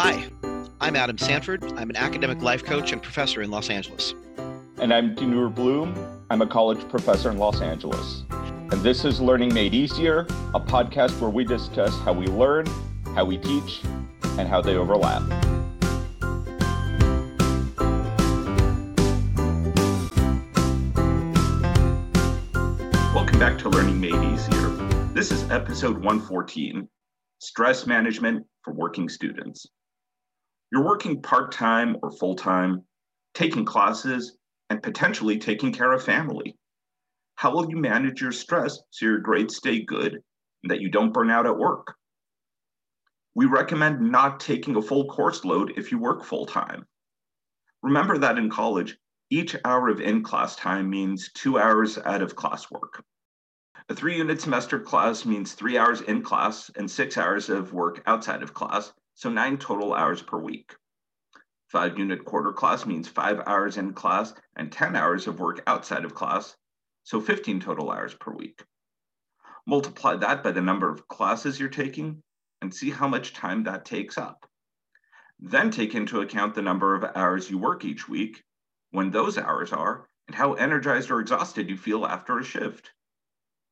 Hi, I'm Adam Sanford. I'm an academic life coach and professor in Los Angeles. And I'm Dinur Bloom. I'm a college professor in Los Angeles. And this is Learning Made Easier, a podcast where we discuss how we learn, how we teach, and how they overlap. Welcome back to Learning Made Easier. This is episode 114 Stress Management for Working Students. You're working part time or full time, taking classes, and potentially taking care of family. How will you manage your stress so your grades stay good and that you don't burn out at work? We recommend not taking a full course load if you work full time. Remember that in college, each hour of in class time means two hours out of classwork. A three unit semester class means three hours in class and six hours of work outside of class, so nine total hours per week. Five unit quarter class means five hours in class and 10 hours of work outside of class, so 15 total hours per week. Multiply that by the number of classes you're taking and see how much time that takes up. Then take into account the number of hours you work each week, when those hours are, and how energized or exhausted you feel after a shift.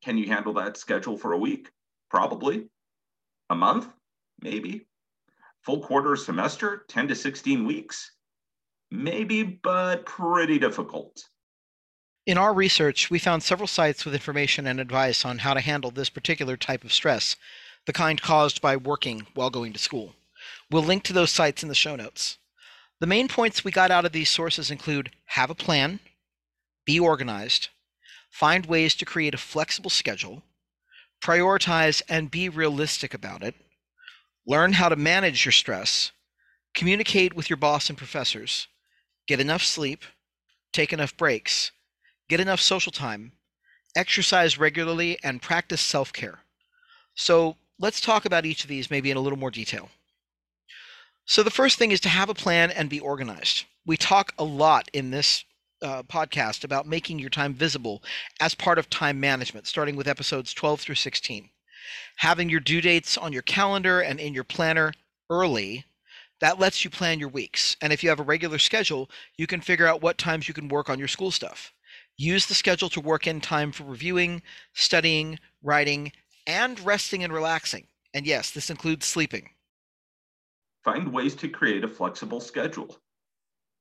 Can you handle that schedule for a week? Probably. A month? Maybe. Full quarter semester, 10 to 16 weeks? Maybe, but pretty difficult. In our research, we found several sites with information and advice on how to handle this particular type of stress, the kind caused by working while going to school. We'll link to those sites in the show notes. The main points we got out of these sources include have a plan, be organized, find ways to create a flexible schedule, prioritize and be realistic about it, learn how to manage your stress, communicate with your boss and professors, get enough sleep, take enough breaks, get enough social time, exercise regularly, and practice self care. So let's talk about each of these maybe in a little more detail. So, the first thing is to have a plan and be organized. We talk a lot in this uh, podcast about making your time visible as part of time management, starting with episodes 12 through 16. Having your due dates on your calendar and in your planner early that lets you plan your weeks. And if you have a regular schedule, you can figure out what times you can work on your school stuff. Use the schedule to work in time for reviewing, studying, writing, and resting and relaxing. And yes, this includes sleeping. Find ways to create a flexible schedule.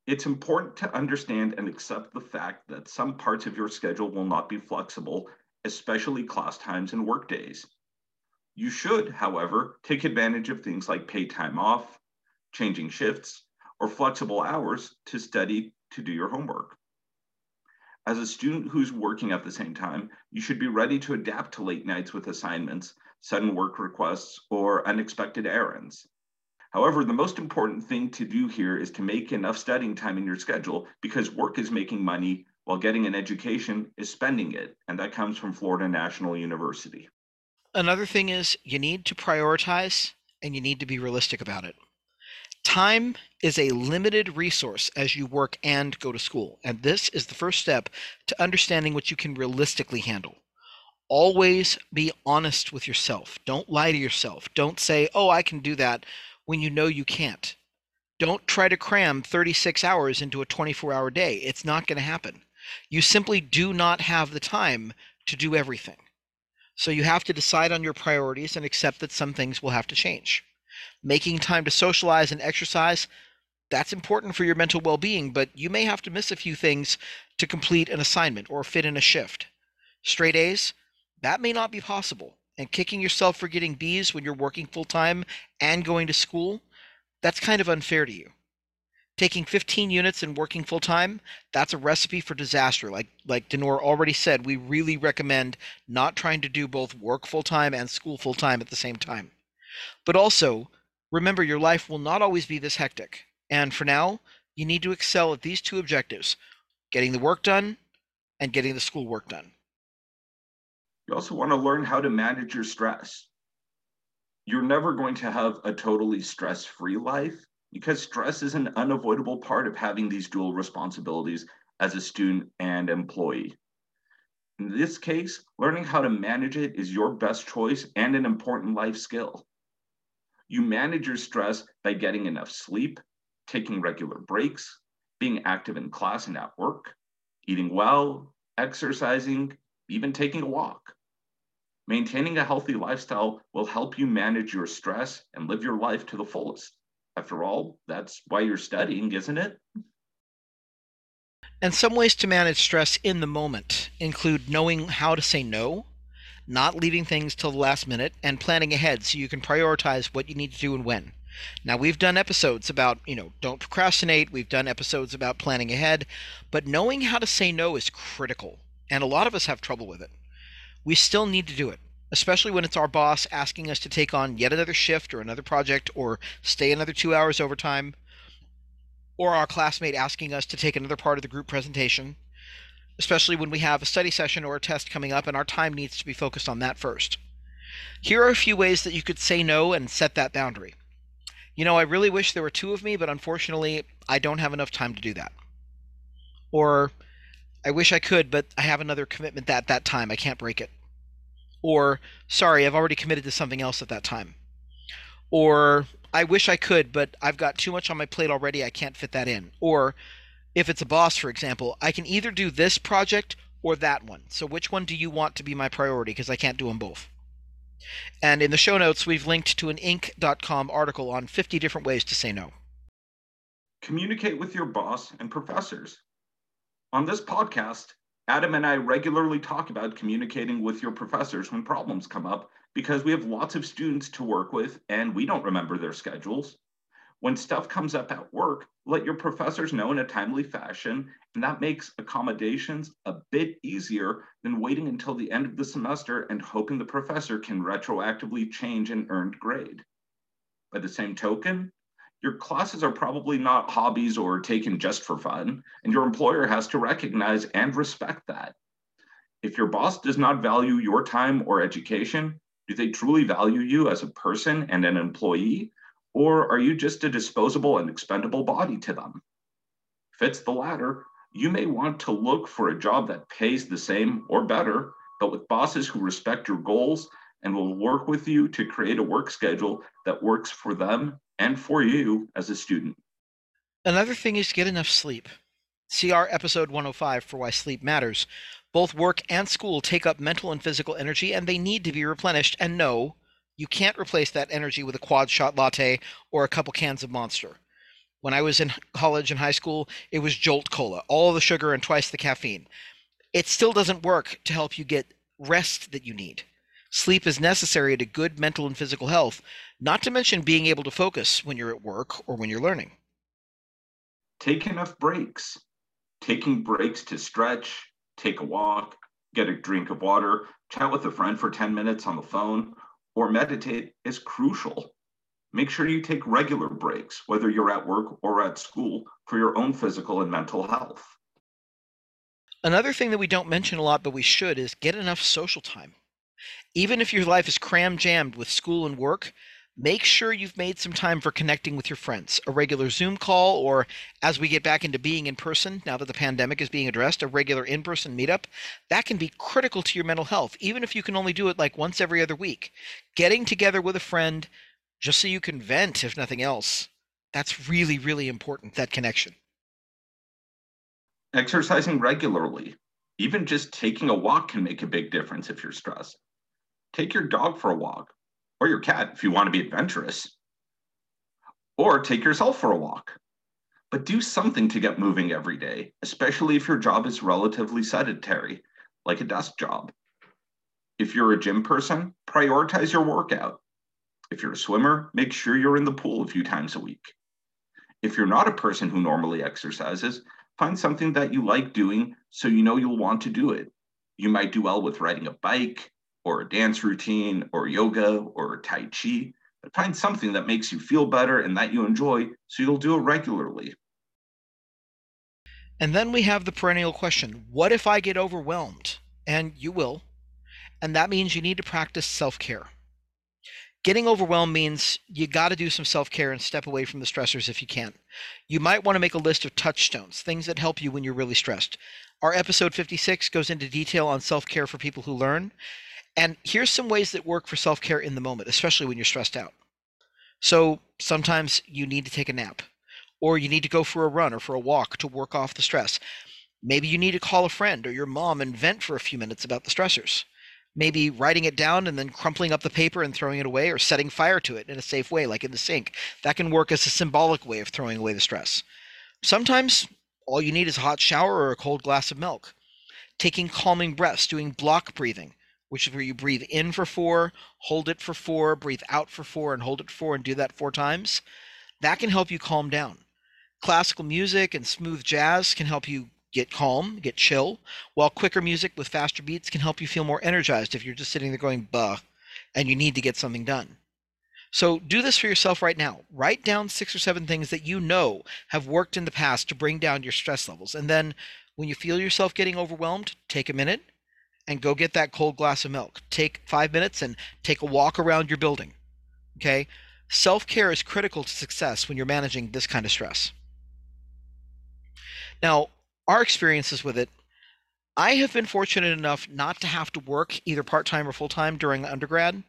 It's important to understand and accept the fact that some parts of your schedule will not be flexible, especially class times and work days. You should, however, take advantage of things like paid time off, changing shifts, or flexible hours to study to do your homework. As a student who's working at the same time, you should be ready to adapt to late nights with assignments, sudden work requests, or unexpected errands. However, the most important thing to do here is to make enough studying time in your schedule because work is making money while getting an education is spending it, and that comes from Florida National University. Another thing is you need to prioritize and you need to be realistic about it. Time is a limited resource as you work and go to school, and this is the first step to understanding what you can realistically handle. Always be honest with yourself. Don't lie to yourself. Don't say, oh, I can do that when you know you can't. Don't try to cram 36 hours into a 24 hour day. It's not going to happen. You simply do not have the time to do everything. So you have to decide on your priorities and accept that some things will have to change making time to socialize and exercise, that's important for your mental well being, but you may have to miss a few things to complete an assignment or fit in a shift. Straight A's, that may not be possible. And kicking yourself for getting B's when you're working full time and going to school, that's kind of unfair to you. Taking 15 units and working full time, that's a recipe for disaster. Like like Dinur already said, we really recommend not trying to do both work full time and school full time at the same time. But also, remember your life will not always be this hectic. And for now, you need to excel at these two objectives getting the work done and getting the school work done. You also want to learn how to manage your stress. You're never going to have a totally stress free life because stress is an unavoidable part of having these dual responsibilities as a student and employee. In this case, learning how to manage it is your best choice and an important life skill. You manage your stress by getting enough sleep, taking regular breaks, being active in class and at work, eating well, exercising, even taking a walk. Maintaining a healthy lifestyle will help you manage your stress and live your life to the fullest. After all, that's why you're studying, isn't it? And some ways to manage stress in the moment include knowing how to say no, not leaving things till the last minute, and planning ahead so you can prioritize what you need to do and when. Now, we've done episodes about, you know, don't procrastinate. We've done episodes about planning ahead, but knowing how to say no is critical, and a lot of us have trouble with it. We still need to do it, especially when it's our boss asking us to take on yet another shift or another project or stay another two hours overtime, or our classmate asking us to take another part of the group presentation, especially when we have a study session or a test coming up and our time needs to be focused on that first. Here are a few ways that you could say no and set that boundary. You know, I really wish there were two of me, but unfortunately, I don't have enough time to do that. Or, I wish I could, but I have another commitment at that time. I can't break it. Or, sorry, I've already committed to something else at that time. Or, I wish I could, but I've got too much on my plate already. I can't fit that in. Or, if it's a boss, for example, I can either do this project or that one. So, which one do you want to be my priority? Because I can't do them both. And in the show notes, we've linked to an Inc.com article on 50 different ways to say no. Communicate with your boss and professors. On this podcast, Adam and I regularly talk about communicating with your professors when problems come up because we have lots of students to work with and we don't remember their schedules. When stuff comes up at work, let your professors know in a timely fashion, and that makes accommodations a bit easier than waiting until the end of the semester and hoping the professor can retroactively change an earned grade. By the same token, your classes are probably not hobbies or taken just for fun, and your employer has to recognize and respect that. If your boss does not value your time or education, do they truly value you as a person and an employee? Or are you just a disposable and expendable body to them? If it's the latter, you may want to look for a job that pays the same or better, but with bosses who respect your goals and will work with you to create a work schedule that works for them and for you as a student. Another thing is get enough sleep. See our episode 105 for why sleep matters. Both work and school take up mental and physical energy, and they need to be replenished. And no, you can't replace that energy with a quad shot latte or a couple cans of Monster. When I was in college and high school, it was Jolt Cola, all the sugar and twice the caffeine. It still doesn't work to help you get rest that you need. Sleep is necessary to good mental and physical health, not to mention being able to focus when you're at work or when you're learning. Take enough breaks. Taking breaks to stretch, take a walk, get a drink of water, chat with a friend for 10 minutes on the phone, or meditate is crucial. Make sure you take regular breaks, whether you're at work or at school, for your own physical and mental health. Another thing that we don't mention a lot, but we should, is get enough social time. Even if your life is cram jammed with school and work, make sure you've made some time for connecting with your friends. A regular Zoom call, or as we get back into being in person, now that the pandemic is being addressed, a regular in person meetup, that can be critical to your mental health, even if you can only do it like once every other week. Getting together with a friend just so you can vent, if nothing else, that's really, really important, that connection. Exercising regularly, even just taking a walk can make a big difference if you're stressed. Take your dog for a walk or your cat if you want to be adventurous, or take yourself for a walk. But do something to get moving every day, especially if your job is relatively sedentary, like a desk job. If you're a gym person, prioritize your workout. If you're a swimmer, make sure you're in the pool a few times a week. If you're not a person who normally exercises, find something that you like doing so you know you'll want to do it. You might do well with riding a bike, or a dance routine or yoga or Tai Chi, but find something that makes you feel better and that you enjoy so you'll do it regularly. And then we have the perennial question what if I get overwhelmed? And you will. And that means you need to practice self care. Getting overwhelmed means you got to do some self care and step away from the stressors if you can. You might want to make a list of touchstones, things that help you when you're really stressed. Our episode 56 goes into detail on self care for people who learn, and here's some ways that work for self care in the moment, especially when you're stressed out. So sometimes you need to take a nap, or you need to go for a run or for a walk to work off the stress. Maybe you need to call a friend or your mom and vent for a few minutes about the stressors. Maybe writing it down and then crumpling up the paper and throwing it away, or setting fire to it in a safe way, like in the sink. That can work as a symbolic way of throwing away the stress. Sometimes all you need is a hot shower or a cold glass of milk. Taking calming breaths, doing block breathing, which is where you breathe in for four, hold it for four, breathe out for four, and hold it for four, and do that four times. That can help you calm down. Classical music and smooth jazz can help you get calm, get chill, while quicker music with faster beats can help you feel more energized if you're just sitting there going, buh, and you need to get something done. So do this for yourself right now. Write down six or seven things that you know have worked in the past to bring down your stress levels. And then when you feel yourself getting overwhelmed, take a minute and go get that cold glass of milk. Take five minutes and take a walk around your building. Okay? Self care is critical to success when you're managing this kind of stress. Now, our experiences with it, I have been fortunate enough not to have to work either part time or full time during undergrad,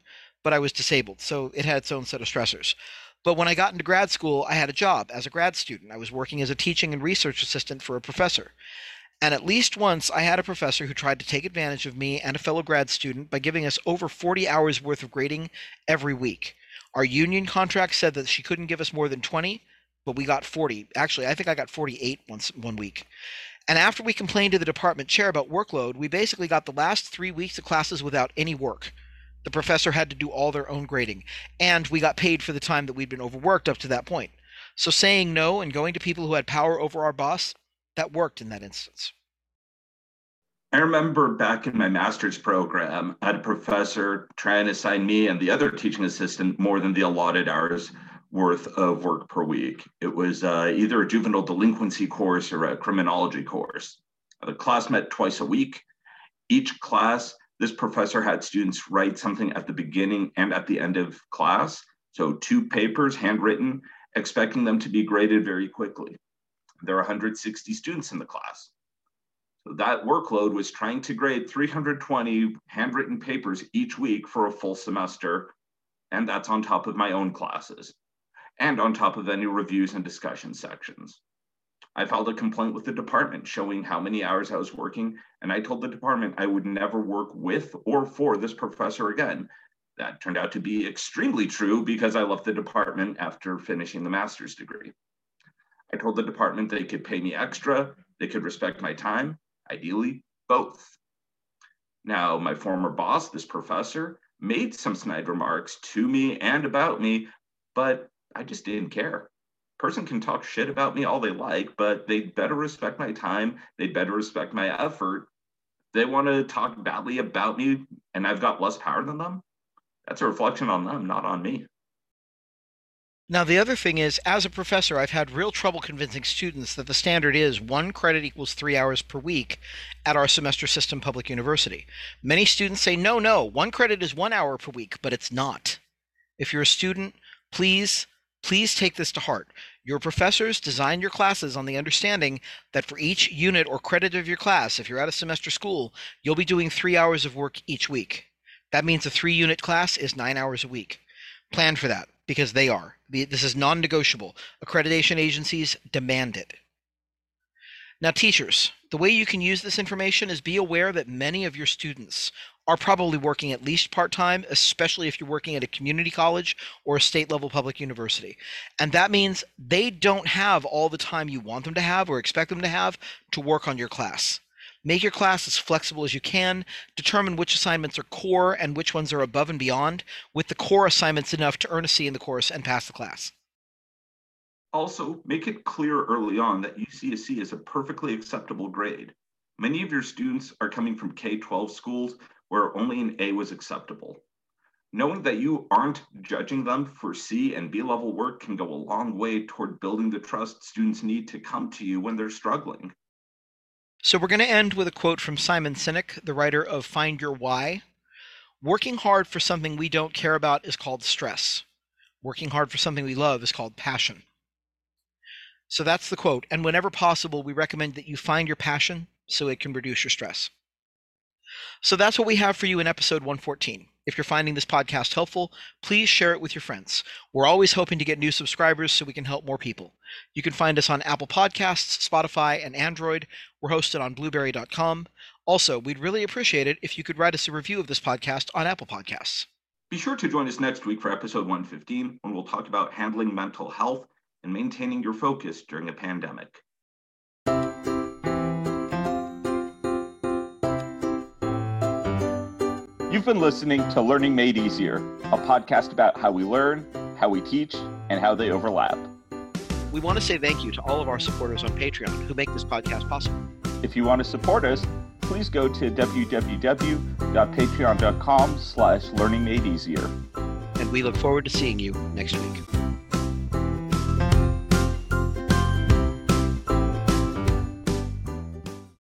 but I was disabled, so it had its own set of stressors. But when I got into grad school, I had a job as a grad student. I was working as a teaching and research assistant for a professor. And at least once I had a professor who tried to take advantage of me and a fellow grad student by giving us over 40 hours worth of grading every week. Our union contract said that she couldn't give us more than 20, but we got 40. Actually, I think I got 48 once one week. And after we complained to the department chair about workload, we basically got the last three weeks of classes without any work. The professor had to do all their own grading, and we got paid for the time that we'd been overworked up to that point. So saying no and going to people who had power over our boss, that worked in that instance. I remember back in my master's program, I had a professor try and assign me and the other teaching assistant more than the allotted hours worth of work per week. It was uh, either a juvenile delinquency course or a criminology course. The class met twice a week. Each class, this professor had students write something at the beginning and at the end of class. So, two papers handwritten, expecting them to be graded very quickly. There are 160 students in the class. So that workload was trying to grade 320 handwritten papers each week for a full semester. And that's on top of my own classes and on top of any reviews and discussion sections. I filed a complaint with the department showing how many hours I was working, and I told the department I would never work with or for this professor again. That turned out to be extremely true because I left the department after finishing the master's degree. I told the department they could pay me extra, they could respect my time, ideally, both. Now, my former boss, this professor, made some snide remarks to me and about me, but I just didn't care. Person can talk shit about me all they like, but they better respect my time. They better respect my effort. They want to talk badly about me and I've got less power than them. That's a reflection on them, not on me. Now, the other thing is, as a professor, I've had real trouble convincing students that the standard is one credit equals three hours per week at our semester system public university. Many students say, no, no, one credit is one hour per week, but it's not. If you're a student, please Please take this to heart. Your professors design your classes on the understanding that for each unit or credit of your class, if you're at a semester school, you'll be doing three hours of work each week. That means a three unit class is nine hours a week. Plan for that because they are. This is non negotiable. Accreditation agencies demand it. Now, teachers, the way you can use this information is be aware that many of your students are probably working at least part time, especially if you're working at a community college or a state level public university. And that means they don't have all the time you want them to have or expect them to have to work on your class. Make your class as flexible as you can. Determine which assignments are core and which ones are above and beyond, with the core assignments enough to earn a C in the course and pass the class. Also, make it clear early on that UCSC is a perfectly acceptable grade. Many of your students are coming from K 12 schools where only an A was acceptable. Knowing that you aren't judging them for C and B level work can go a long way toward building the trust students need to come to you when they're struggling. So, we're going to end with a quote from Simon Sinek, the writer of Find Your Why. Working hard for something we don't care about is called stress. Working hard for something we love is called passion. So that's the quote. And whenever possible, we recommend that you find your passion so it can reduce your stress. So that's what we have for you in episode 114. If you're finding this podcast helpful, please share it with your friends. We're always hoping to get new subscribers so we can help more people. You can find us on Apple Podcasts, Spotify, and Android. We're hosted on blubrry.com. Also, we'd really appreciate it if you could write us a review of this podcast on Apple Podcasts. Be sure to join us next week for episode 115 when we'll talk about handling mental health and maintaining your focus during a pandemic. You've been listening to Learning Made Easier, a podcast about how we learn, how we teach, and how they overlap. We want to say thank you to all of our supporters on Patreon who make this podcast possible. If you want to support us, please go to www.patreon.com slash learningmadeeasier. And we look forward to seeing you next week.